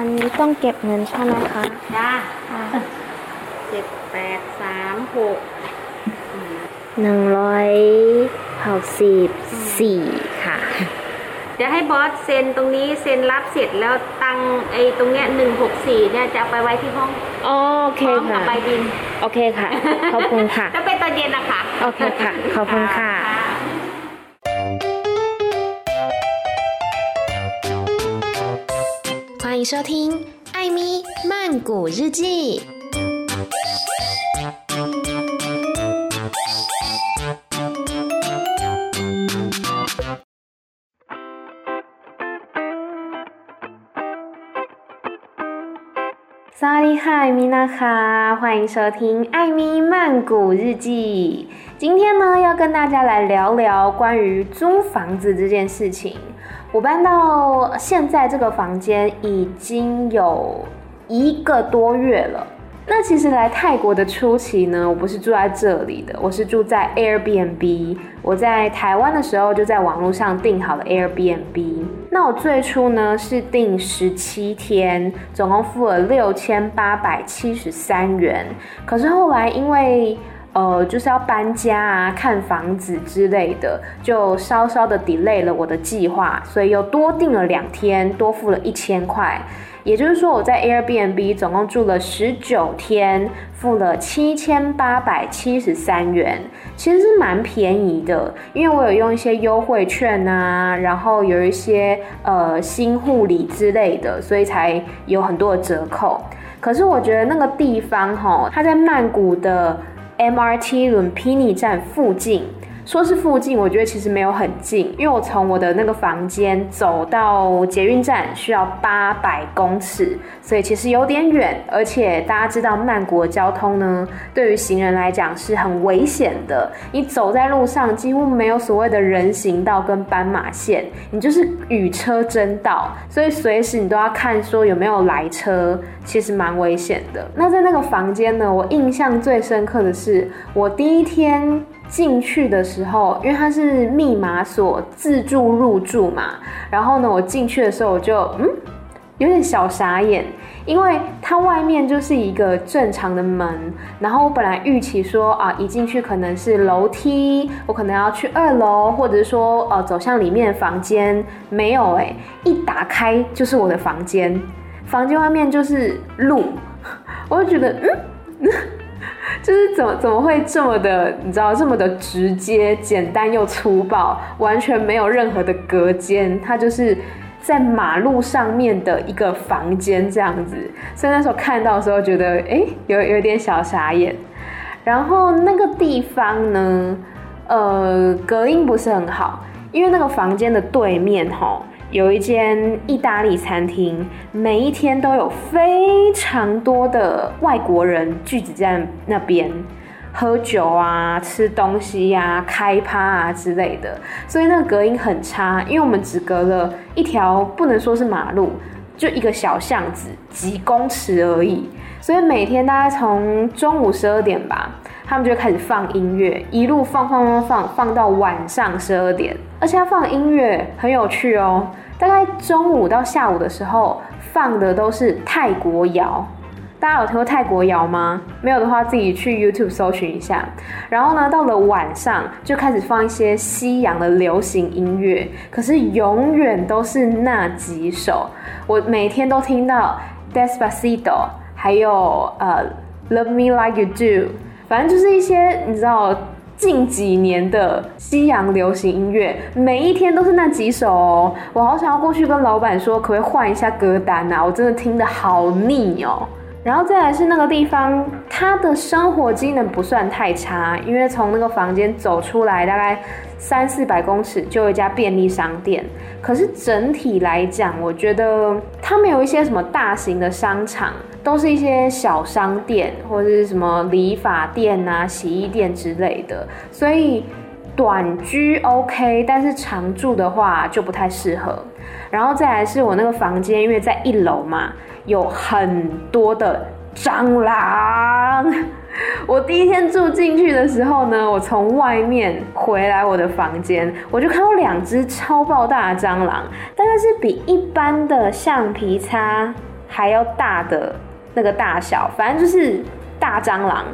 วันนี้ต้องเก็บเงินใช่ไหมคะจ้าอ่าเจ็ดแปดสามหกอืมหนึ่งร้อยหกสิบสี่ค่ะ เดี๋ยวให้บอสเซ็นตรงนี้เซ็นรับเสร็จแล้วตังไอ้ตรงเนี้ยหนึ่งหกสี่เนี่ยจะเอาไปไว้ที่ห้องโอเคพร้อมกัค่ะ บใบบินโอเคค่ะ ขอบคุณค่ะจะเป็นตอนเย็นนะคะ โอเคค่ะ ขอบคุณค่ะ 欢迎收听《艾咪曼谷日记》。萨利嗨，米娜卡，欢迎收听《艾咪曼谷日记》。今天呢，要跟大家来聊聊关于租房子这件事情。我搬到现在这个房间已经有一个多月了。那其实来泰国的初期呢，我不是住在这里的，我是住在 Airbnb。我在台湾的时候就在网络上订好了 Airbnb。那我最初呢是订十七天，总共付了六千八百七十三元。可是后来因为呃就是要搬家啊、看房子之类的，就稍稍的 delay 了我的计划，所以又多订了两天，多付了一千块。也就是说，我在 Airbnb 总共住了十九天，付了七千八百七十三元，其实是蛮便宜的，因为我有用一些优惠券啊，然后有一些呃新护理之类的，所以才有很多的折扣。可是我觉得那个地方齁，它在曼谷的 mrt 伦敦 penny 站附近。说是附近，我觉得其实没有很近，因为我从我的那个房间走到捷运站需要八百公尺，所以其实有点远。而且大家知道曼谷交通呢，对于行人来讲是很危险的。你走在路上几乎没有所谓的人行道跟斑马线，你就是与车争道，所以随时你都要看说有没有来车，其实蛮危险的。那在那个房间呢，我印象最深刻的是我第一天。进去的时候，因为它是密码锁自助入住嘛，然后呢，我进去的时候我就嗯，有点小傻眼，因为它外面就是一个正常的门，然后我本来预期说啊，一进去可能是楼梯，我可能要去二楼，或者说呃、走向里面的房间，没有哎、一打开就是我的房间，房间外面就是路，我就觉得嗯。就是怎么怎么会这么的，你知道这么的直接、简单又粗暴，完全没有任何的隔间，它就是在马路上面的一个房间这样子。所以那时候看到的时候，觉得哎，有有点小傻眼。然后那个地方呢，呃，隔音不是很好，因为那个房间的对面吼。有一间意大利餐厅，每一天都有非常多的外国人聚集在那边喝酒啊、吃东西呀、开趴啊之类的，所以那个隔音很差。因为我们只隔了一条，不能说是马路，就一个小巷子，几公尺而已。所以每天大概从中午十二点吧，他们就开始放音乐，一路放放放放放到晚上十二点。而且他放音乐很有趣哦，大概中午到下午的时候放的都是泰国谣。大家有听过泰国谣吗？没有的话，自己去 YouTube 搜寻一下。然后呢，到了晚上就开始放一些西洋的流行音乐，可是永远都是那几首。我每天都听到 Despacito，还有呃 Love Me Like You Do，反正就是一些你知道。近几年的西洋流行音乐，每一天都是那几首哦。我好想要过去跟老板说，可不可以换一下歌单啊？我真的听得好腻哦。然后再来是那个地方，它的生活机能不算太差，因为从那个房间走出来大概三四百公尺就有一家便利商店。可是整体来讲，我觉得它没有一些什么大型的商场。都是一些小商店或者是什么理发店啊、洗衣店之类的，所以短居 OK，但是长住的话就不太适合。然后再来是我那个房间，因为在一楼嘛，有很多的蟑螂。我第一天住进去的时候呢，我从外面回来我的房间，我就看到两只超爆大的蟑螂，大概是比一般的橡皮擦还要大的那个大小，反正就是大蟑螂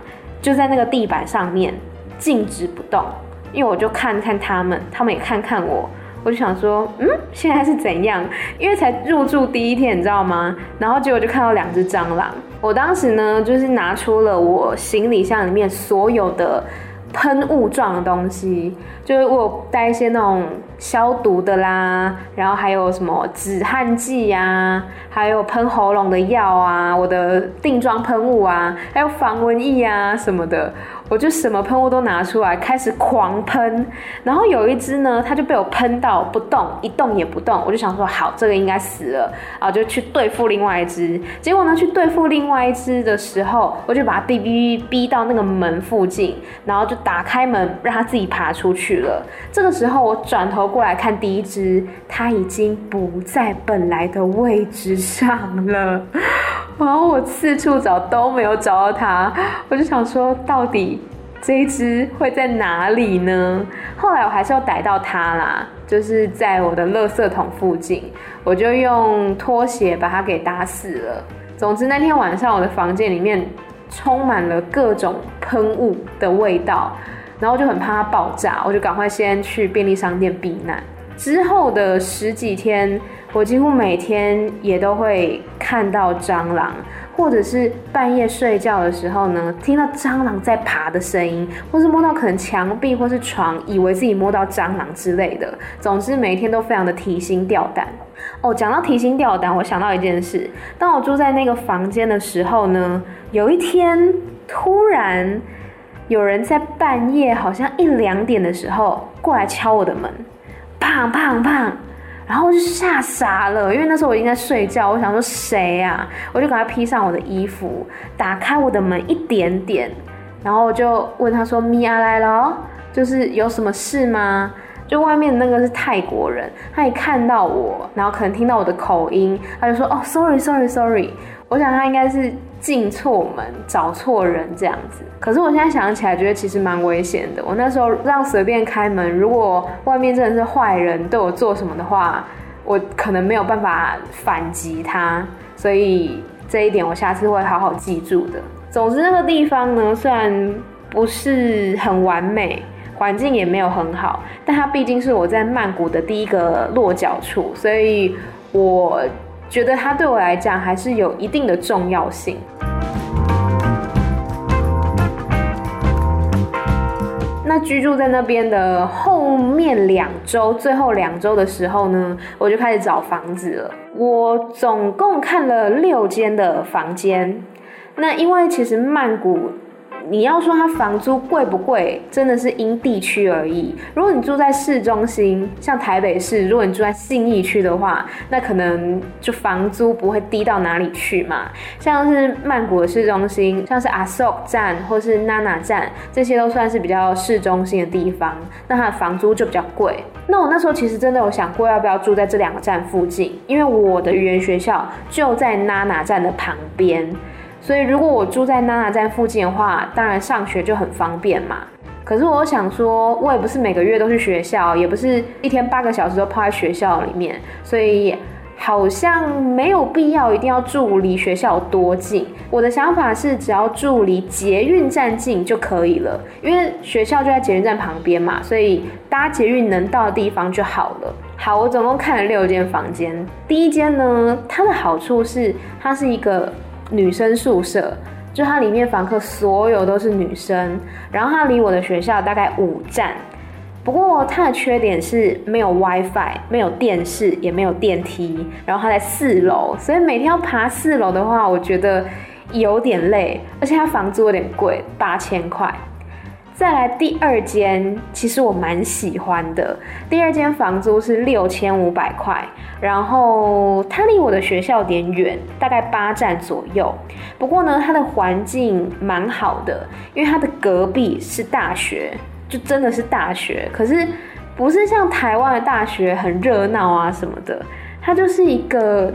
就在那个地板上面静止不动。因为我就看看他们，他们也看看我，我就想说，嗯，现在是怎样？因为才入住第一天，你知道吗？然后结果就看到两只蟑螂。我当时呢，就是拿出了我行李箱里面所有的喷雾状的东西，就是我带一些那种。消毒的啦，然后还有什么止汗剂呀，还有喷喉咙的药啊，我的定妆喷雾啊，还有防蚊液啊什么的，我就什么喷雾都拿出来开始狂喷。然后有一只呢，它就被我喷到不动，一动也不动。我就想说，好，这个应该死了，然后就去对付另外一只。结果呢，去对付另外一只的时候，我就把它逼逼逼到那个门附近，然后就打开门让它自己爬出去了。这个时候我转头。过来看第一只，它已经不在本来的位置上了。然后我四处找都没有找到它，我就想说，到底这一只会在哪里呢？后来我还是要逮到它啦，就是在我的垃圾桶附近，我就用拖鞋把它给打死了。总之那天晚上我的房间里面充满了各种喷雾的味道。然后就很怕它爆炸，我就赶快先去便利商店避难。之后的十几天，我几乎每天也都会看到蟑螂，或者是半夜睡觉的时候呢，听到蟑螂在爬的声音，或是摸到可能墙壁或是床，以为自己摸到蟑螂之类的。总之每天都非常的提心吊胆。哦，讲到提心吊胆，我想到一件事，当我住在那个房间的时候呢，有一天突然。有人在半夜，好像一两点的时候过来敲我的门，砰砰砰，然后我就吓傻了，因为那时候我已经在睡觉，我想说谁呀？我就赶快披上我的衣服，打开我的门一点点，然后我就问他说：“米娅来了，就是有什么事吗？”就外面那个是泰国人，他一看到我，然后可能听到我的口音，他就说：“哦，sorry，sorry，sorry。”我想他应该是进错门，找错人这样子。可是我现在想起来，觉得其实蛮危险的。我那时候让随便开门，如果外面真的是坏人对我做什么的话，我可能没有办法反击他。所以这一点我下次会好好记住的。总之那个地方呢，虽然不是很完美，环境也没有很好，但它毕竟是我在曼谷的第一个落脚处，所以我。觉得它对我来讲还是有一定的重要性。那居住在那边的后面两周，最后两周的时候呢，我就开始找房子了。我总共看了六间的房间。那因为其实曼谷。你要说它房租贵不贵，真的是因地区而异。如果你住在市中心，像台北市，如果你住在信义区的话，那可能就房租不会低到哪里去嘛。像是曼谷的市中心，像是阿 s o k 站或是 Nana 站，这些都算是比较市中心的地方，那它的房租就比较贵。那我那时候其实真的有想过要不要住在这两个站附近，因为我的语言学校就在 Nana 站的旁边。所以，如果我住在娜娜站附近的话，当然上学就很方便嘛。可是我想说，我也不是每个月都去学校，也不是一天八个小时都泡在学校里面，所以好像没有必要一定要住离学校多近。我的想法是，只要住离捷运站近就可以了，因为学校就在捷运站旁边嘛，所以搭捷运能到的地方就好了。好，我总共看了六间房间，第一间呢，它的好处是它是一个。女生宿舍，就它里面房客所有都是女生，然后它离我的学校大概五站，不过它的缺点是没有 WiFi，没有电视，也没有电梯，然后它在四楼，所以每天要爬四楼的话，我觉得有点累，而且它房租有点贵，八千块。再来第二间，其实我蛮喜欢的。第二间房租是六千五百块，然后它离我的学校有点远，大概八站左右。不过呢，它的环境蛮好的，因为它的隔壁是大学，就真的是大学。可是不是像台湾的大学很热闹啊什么的，它就是一个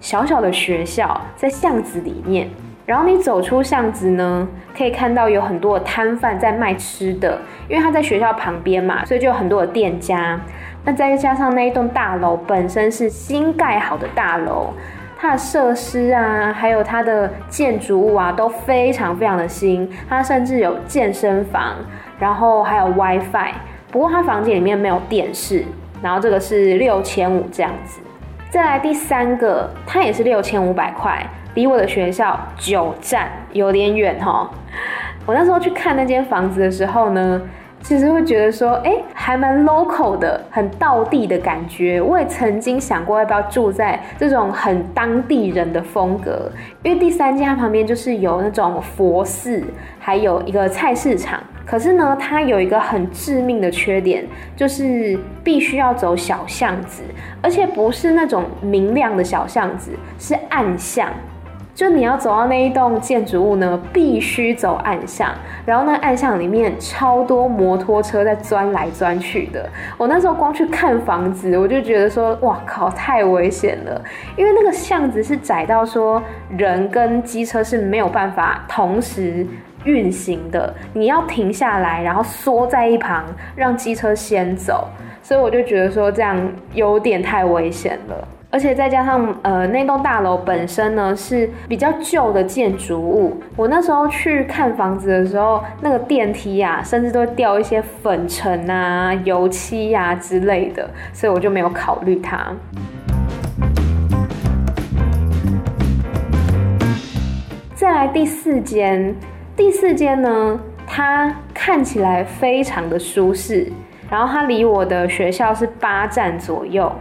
小小的学校，在巷子里面。然后你走出巷子呢，可以看到有很多的摊贩在卖吃的，因为他在学校旁边嘛，所以就有很多的店家。那再加上那一栋大楼本身是新盖好的大楼，它的设施啊，还有它的建筑物啊，都非常非常的新。它甚至有健身房，然后还有 WiFi。不过它房间里面没有电视。然后这个是六千五这样子。再来第三个，它也是六千五百块，离我的学校九站，有点远哈。我那时候去看那间房子的时候呢，其实会觉得说，哎，还蛮 local 的，很道地的感觉。我也曾经想过要不要住在这种很当地人的风格，因为第三间它旁边就是有那种佛寺，还有一个菜市场。可是呢，它有一个很致命的缺点，就是必须要走小巷子，而且不是那种明亮的小巷子，是暗巷。就你要走到那一栋建筑物呢，必须走暗巷，然后那暗巷里面超多摩托车在钻来钻去的。我那时候光去看房子，我就觉得说，哇靠，太危险了，因为那个巷子是窄到说人跟机车是没有办法同时运行的，你要停下来，然后缩在一旁，让机车先走。所以我就觉得说这样有点太危险了。而且再加上，呃，那栋大楼本身呢是比较旧的建筑物。我那时候去看房子的时候，那个电梯呀、甚至都会掉一些粉尘啊、油漆呀、啊、之类的，所以我就没有考虑它。再来第四间，第四间呢，它看起来非常的舒适，然后它离我的学校是八站左右。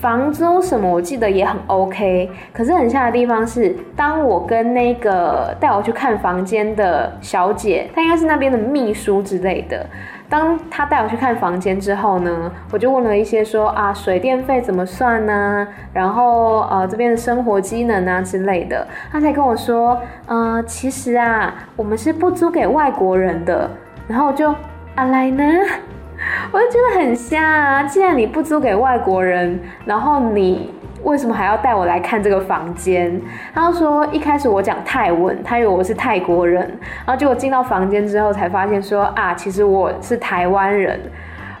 房租什么我记得也很 OK，可是很像的地方是，当我跟那个带我去看房间的小姐，她应该是那边的秘书之类的。当她带我去看房间之后呢，我就问了一些说啊，水电费怎么算呢、然后呃这边的生活机能啊之类的，她才跟我说，呃其实啊我们是不租给外国人的。然后我就啊来呢？我就觉得很瞎啊！既然你不租给外国人，然后你为什么还要带我来看这个房间？他说一开始我讲泰文，他以为我是泰国人，然后结果进到房间之后才发现说啊，其实我是台湾人。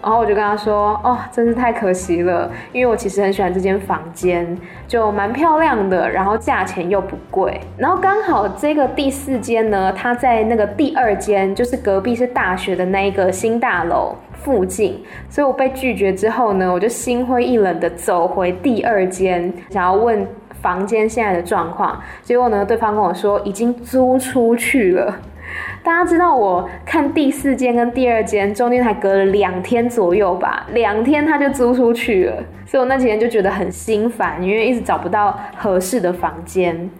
然后我就跟他说：“哦，真是太可惜了，因为我其实很喜欢这间房间，就蛮漂亮的，然后价钱又不贵。然后刚好这个第四间呢，它在那个第二间，就是隔壁是大学的那一个新大楼附近，所以我被拒绝之后呢，我就心灰意冷的走回第二间，想要问房间现在的状况。结果呢，对方跟我说已经租出去了。”大家知道我看第四间跟第二间中间还隔了两天左右吧，两天他就租出去了，所以我那几天就觉得很心烦，因为一直找不到合适的房间。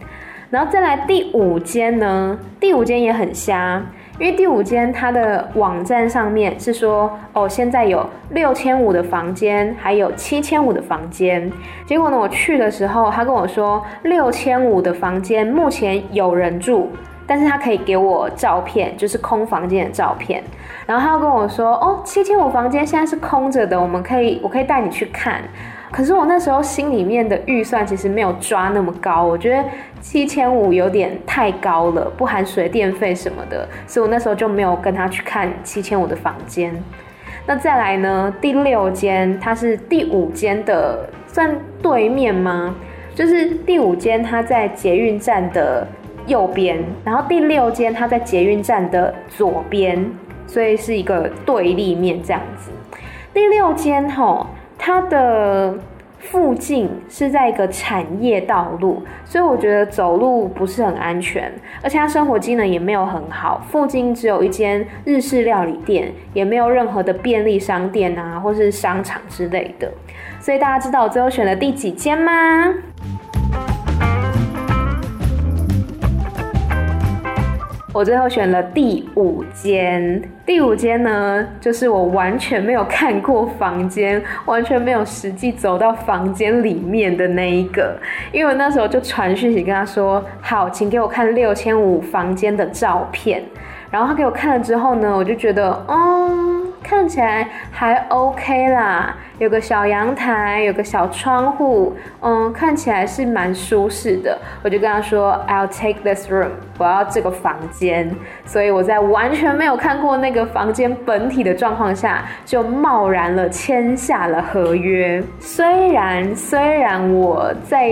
然后再来第五间呢，第五间也很瞎，因为第五间它的网站上面是说哦，现在有六千五的房间，还有七千五的房间。结果呢，我去的时候，他跟我说六千五的房间目前有人住。但是他可以给我照片，就是空房间的照片，然后他又跟我说，哦，七千五房间现在是空着的，我们可以，我可以带你去看。可是我那时候心里面的预算其实没有抓那么高，我觉得七千五有点太高了，不含水电费什么的，所以我那时候就没有跟他去看七千五的房间。那再来呢，第六间，它是第五间的，算对面吗？就是第五间，它在捷运站的。右边，然后第六间它在捷运站的左边，所以是一个对立面这样子。第六间吼，它的附近是在一个产业道路，所以我觉得走路不是很安全，而且它生活机能也没有很好。附近只有一间日式料理店，也没有任何的便利商店啊，或是商场之类的。所以大家知道我最后选了第几间吗？我最后选了第五间，第五间呢，就是我完全没有看过房间，完全没有实际走到房间里面的那一个，因为我那时候就传讯息跟他说，好，请给我看六千五房间的照片，然后他给我看了之后呢，我就觉得，哦，看起来还 OK 啦，有个小阳台，有个小窗户，嗯，看起来是蛮舒适的。我就跟他说，I'll take this room，我要这个房间。所以我在完全没有看过那个房间本体的状况下，就贸然了签下了合约。虽然虽然我在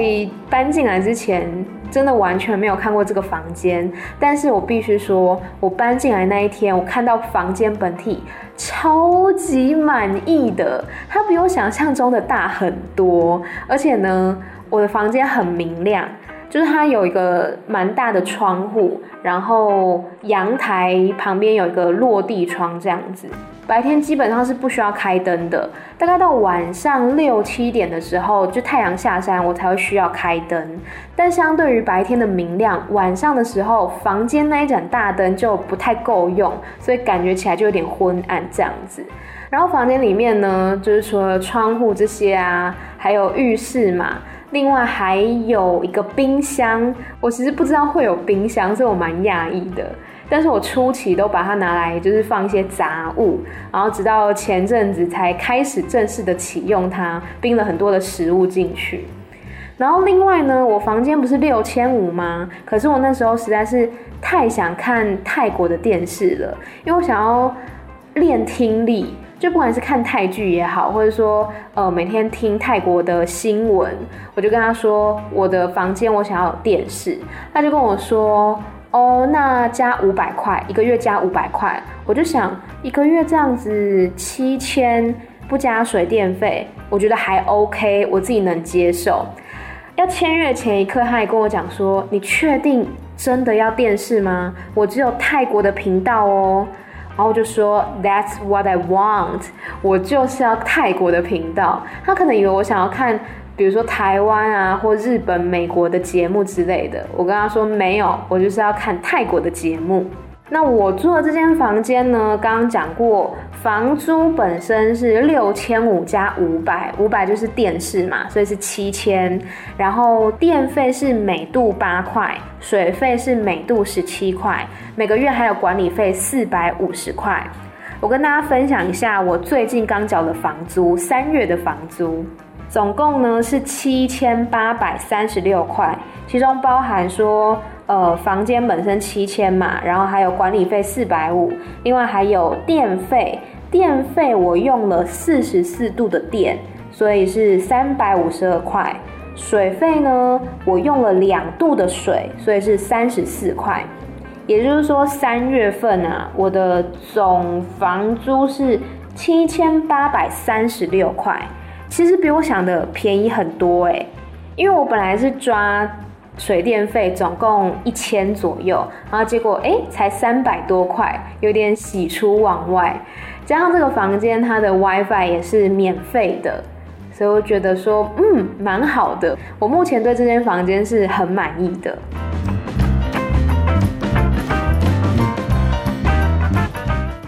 搬进来之前，真的完全没有看过这个房间，但是我必须说，我搬进来那一天，我看到房间本体，超级满意的。它比我想象中的大很多，而且呢，我的房间很明亮，就是它有一个蛮大的窗户，然后阳台旁边有一个落地窗，这样子。白天基本上是不需要开灯的，大概到晚上六七点的时候，就太阳下山，我才会需要开灯。但相对于白天的明亮，晚上的时候，房间那一盏大灯就不太够用，所以感觉起来就有点昏暗这样子。然后房间里面呢，就是除了窗户这些啊，还有浴室嘛，另外还有一个冰箱。我其实不知道会有冰箱，所以我蛮讶异的。但是我初期都把它拿来就是放一些杂物，然后直到前阵子才开始正式的启用它，冰了很多的食物进去。然后另外呢，我房间不是六千五吗？可是我那时候实在是太想看泰国的电视了，因为我想要练听力，就不管是看泰剧也好，或者说呃每天听泰国的新闻，我就跟他说我的房间我想要有电视，他就跟我说。哦，那加五百块，一个月加五百块，我就想一个月这样子七千不加水电费，我觉得还 OK，我自己能接受。要签约前一刻，他还跟我讲说：“你确定真的要电视吗？我只有泰国的频道哦。”然后我就说：“That's what I want，我就是要泰国的频道。”他可能以为我想要看。比如说台湾啊，或日本、美国的节目之类的，我跟他说没有，我就是要看泰国的节目。那我住的这间房间呢，刚刚讲过，房租本身是六千五加五百，五百就是电视嘛，所以是七千。然后电费是每度八块，水费是每度十七块，每个月还有管理费四百五十块。我跟大家分享一下，我最近刚缴的房租，三月的房租。总共呢是七千八百三十六块，其中包含说，呃，房间本身七千嘛，然后还有管理费四百五，另外还有电费，电费我用了四十四度的电，所以是三百五十二块。水费呢，我用了两度的水，所以是三十四块。也就是说，三月份啊，我的总房租是七千八百三十六块。其实比我想的便宜很多哎，因为我本来是抓水电费总共一千左右，然后结果哎才三百多块，有点喜出望外。加上这个房间它的 WiFi 也是免费的，所以我觉得说嗯蛮好的。我目前对这间房间是很满意的。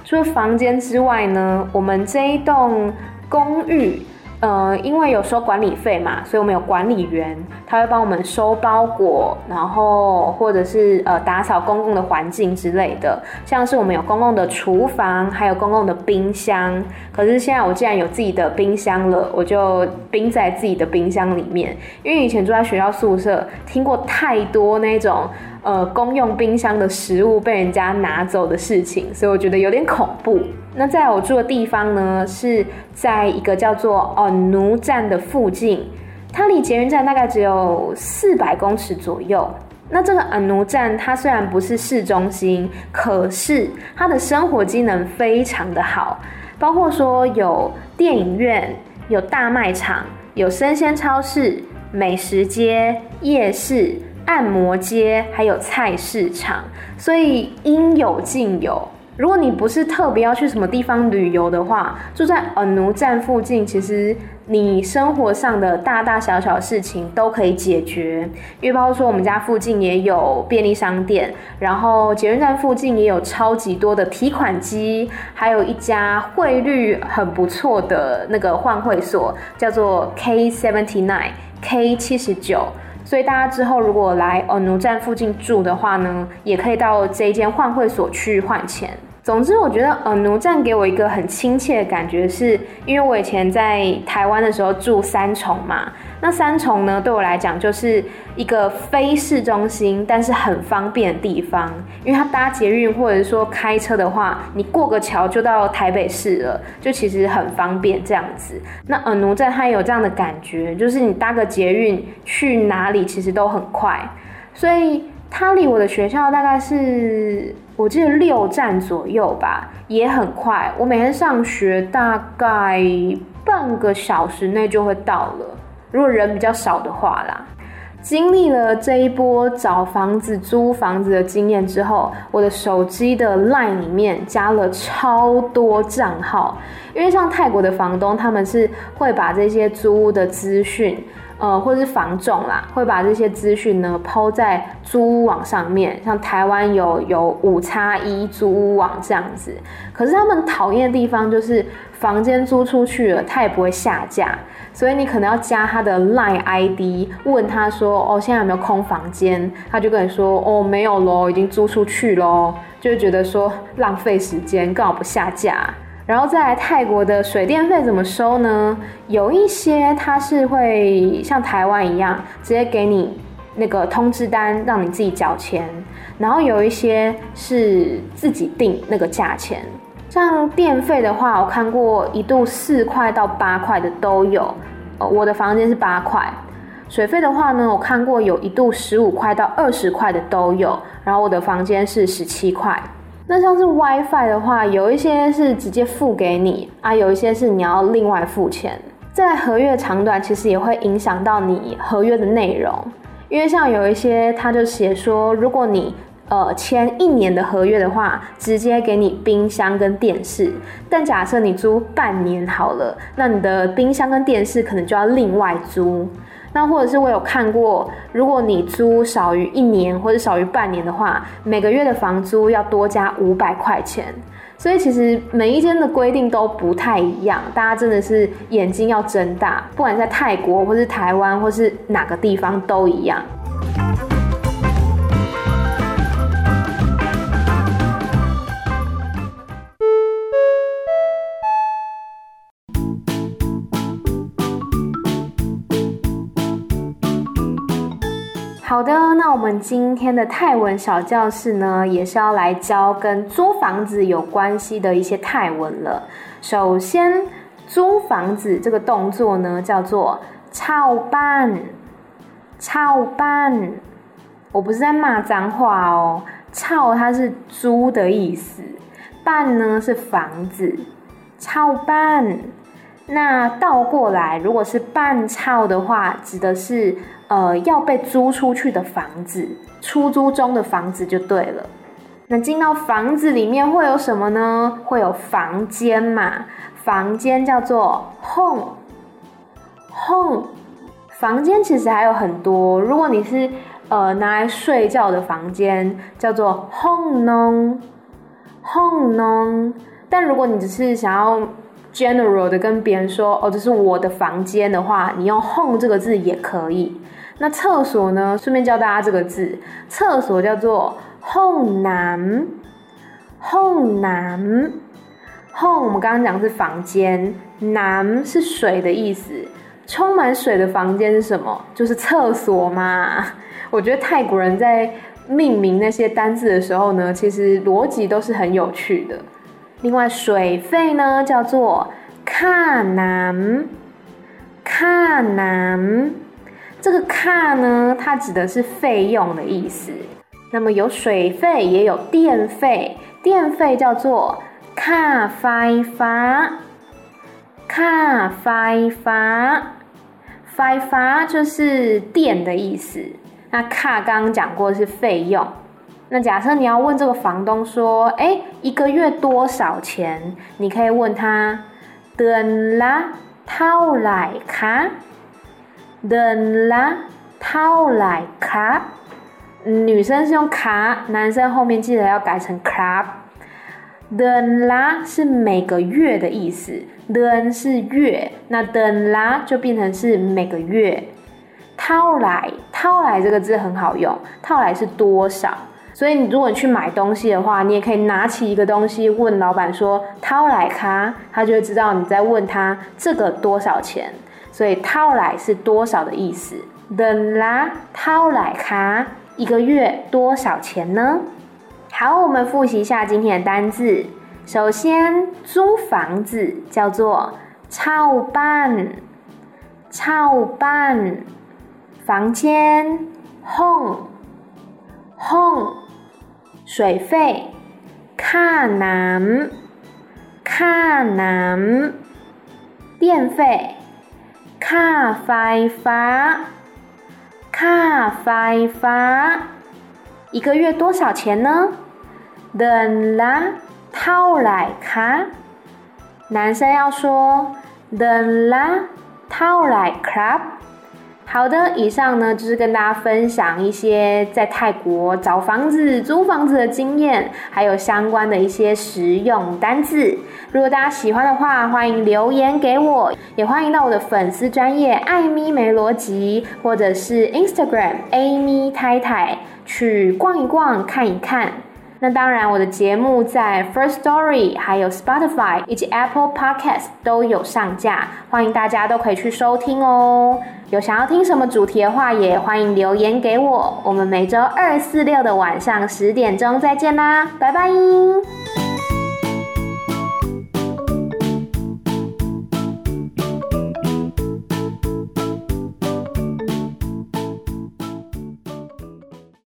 除了房间之外呢，我们这一栋公寓。呃，因为有收管理费嘛，所以我们有管理员，他会帮我们收包裹，然后或者是呃打扫公共的环境之类的。像是我们有公共的厨房，还有公共的冰箱。可是现在我既然有自己的冰箱了，我就冰在自己的冰箱里面。因为以前住在学校宿舍，听过太多那种呃公用冰箱的食物被人家拿走的事情，所以我觉得有点恐怖。那在我住的地方呢，是在一个叫做哦奴站的附近，它离捷运站大概只有四百公尺左右。那这个安奴站，它虽然不是市中心，可是它的生活机能非常的好，包括说有电影院、有大卖场、有生鲜超市、美食街、夜市、按摩街，还有菜市场，所以应有尽有。如果你不是特别要去什么地方旅游的话，住在尔奴站附近，其实你生活上的大大小小事情都可以解决。因为包括说我们家附近也有便利商店，然后捷运站附近也有超级多的提款机，还有一家汇率很不错的那个换汇所，叫做 K seventy nine K 七十九。所以大家之后如果来哦奴站附近住的话呢，也可以到这一间换汇所去换钱。总之，我觉得呃，奴站给我一个很亲切的感觉是，因为我以前在台湾的时候住三重嘛。那三重呢，对我来讲就是一个非市中心，但是很方便的地方。因为它搭捷运或者说开车的话，你过个桥就到台北市了，就其实很方便这样子。那呃，奴站它也有这样的感觉，就是你搭个捷运去哪里其实都很快，所以它离我的学校大概是我记得六站左右吧，也很快。我每天上学大概半个小时内就会到了。如果人比较少的话啦，经历了这一波找房子、租房子的经验之后，我的手机的 LINE 里面加了超多账号，因为像泰国的房东，他们是会把这些租屋的资讯。呃，或者是房仲啦，会把这些资讯呢抛在租屋网上面，像台湾有有五叉一租屋网这样子。可是他们讨厌的地方就是房间租出去了，他也不会下架，所以你可能要加他的 Line ID，问他说，哦，现在有没有空房间？他就跟你说，哦，没有咯，已经租出去咯，就会觉得说浪费时间，刚好不下架。然后再来泰国的水电费怎么收呢？有一些它是会像台湾一样，直接给你那个通知单，让你自己缴钱。然后有一些是自己定那个价钱。像电费的话，我看过一度四块到八块的都有。我的房间是八块。水费的话呢，我看过有一度十五块到二十块的都有。然后我的房间是十七块。那像是 WiFi 的话，有一些是直接付给你啊，有一些是你要另外付钱。在合约长短，其实也会影响到你合约的内容，因为像有一些他就写说，如果你呃签一年的合约的话，直接给你冰箱跟电视。但假设你租半年好了，那你的冰箱跟电视可能就要另外租。那或者是我有看过，如果你租少于一年或者少于半年的话，每个月的房租要多加五百块钱。所以其实每一间的规定都不太一样，大家真的是眼睛要睁大，不管在泰国或是台湾或是哪个地方都一样。好的，那我们今天的泰文小教室呢，也是要来教跟租房子有关系的一些泰文了。首先，租房子这个动作呢，叫做“抄办”，抄办。我不是在骂脏话哦，“抄”它是租的意思，“办”呢是房子，“抄办”。那倒过来，如果是“办抄”的话，指的是。呃，要被租出去的房子，出租中的房子就对了。那进到房子里面会有什么呢？会有房间嘛？房间叫做 home，home。房间其实还有很多，如果你是呃拿来睡觉的房间，叫做 home non home non。但如果你只是想要 general 的跟别人说，哦，这是我的房间的话，你用 home 这个字也可以。那厕所呢？顺便教大家这个字，厕所叫做 hong nam，hong nam，hong 我们刚刚讲是房间南是水的意思，充满水的房间是什么？就是厕所嘛。我觉得泰国人在命名那些单字的时候呢，其实逻辑都是很有趣的。另外，水费呢叫做 ka nam，ka nam。这个卡呢，它指的是费用的意思。那么有水费，也有电费。电费叫做卡费法，卡费法，费法就是电的意思。那卡刚刚讲过是费用。那假设你要问这个房东说，哎，一个月多少钱？你可以问他，德拉套来卡。等啦，套来卡，女生是用卡，男生后面记得要改成卡。等啦是每个月的意思，的是月，那等啦就变成是每个月。套来，套来这个字很好用，套来是多少？所以你如果去买东西的话，你也可以拿起一个东西问老板说“掏来卡”，他就会知道你在问他这个多少钱。所以“掏来”是多少的意思。等啦，掏来卡，一个月多少钱呢？好，我们复习一下今天的单字。首先，租房子叫做“抄办”，抄办，房间。home，home，水费。卡南，卡南，电费。卡费法，卡费法，一个月多少钱呢？等啦。掏来卡，男生要说的啦，掏来卡。好的，以上呢就是跟大家分享一些在泰国找房子、租房子的经验，还有相关的一些实用单字。如果大家喜欢的话，欢迎留言给我，也欢迎到我的粉丝专业艾咪没逻辑，或者是 Instagram Amy 太太去逛一逛、看一看。那当然，我的节目在 First Story、还有 Spotify 以及 Apple Podcast 都有上架，欢迎大家都可以去收听哦。有想要听什么主题的话，也欢迎留言给我。我们每周二、四、六的晚上十点钟再见啦，拜拜。